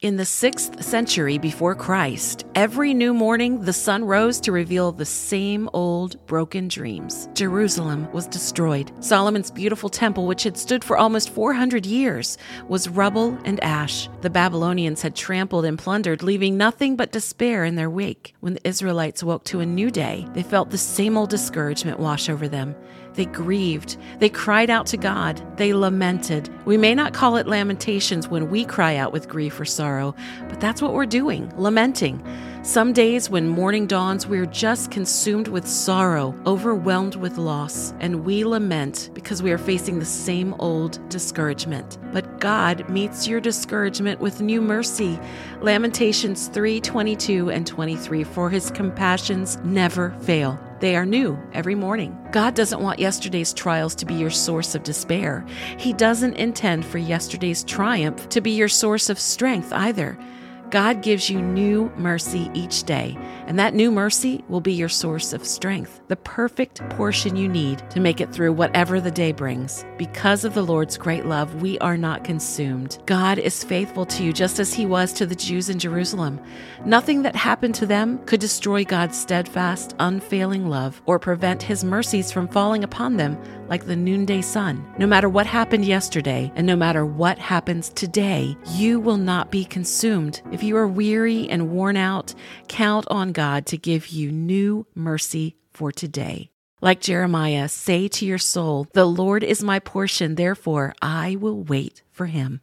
In the 6th century before Christ, every new morning the sun rose to reveal the same old broken dreams. Jerusalem was destroyed. Solomon's beautiful temple, which had stood for almost 400 years, was rubble and ash. The Babylonians had trampled and plundered, leaving nothing but despair in their wake. When the Israelites woke to a new day, they felt the same old discouragement wash over them. They grieved. They cried out to God. They lamented. We may not call it lamentations when we cry out with grief or sorrow, but that's what we're doing lamenting. Some days when morning dawns, we're just consumed with sorrow, overwhelmed with loss, and we lament because we are facing the same old discouragement. But God meets your discouragement with new mercy. Lamentations 3 22 and 23 For his compassions never fail. They are new every morning. God doesn't want yesterday's trials to be your source of despair. He doesn't intend for yesterday's triumph to be your source of strength either. God gives you new mercy each day, and that new mercy will be your source of strength, the perfect portion you need to make it through whatever the day brings. Because of the Lord's great love, we are not consumed. God is faithful to you just as he was to the Jews in Jerusalem. Nothing that happened to them could destroy God's steadfast, unfailing love or prevent his mercies from falling upon them like the noonday sun. No matter what happened yesterday, and no matter what happens today, you will not be consumed. If you are weary and worn out, count on God to give you new mercy for today. Like Jeremiah, say to your soul, The Lord is my portion, therefore I will wait for him.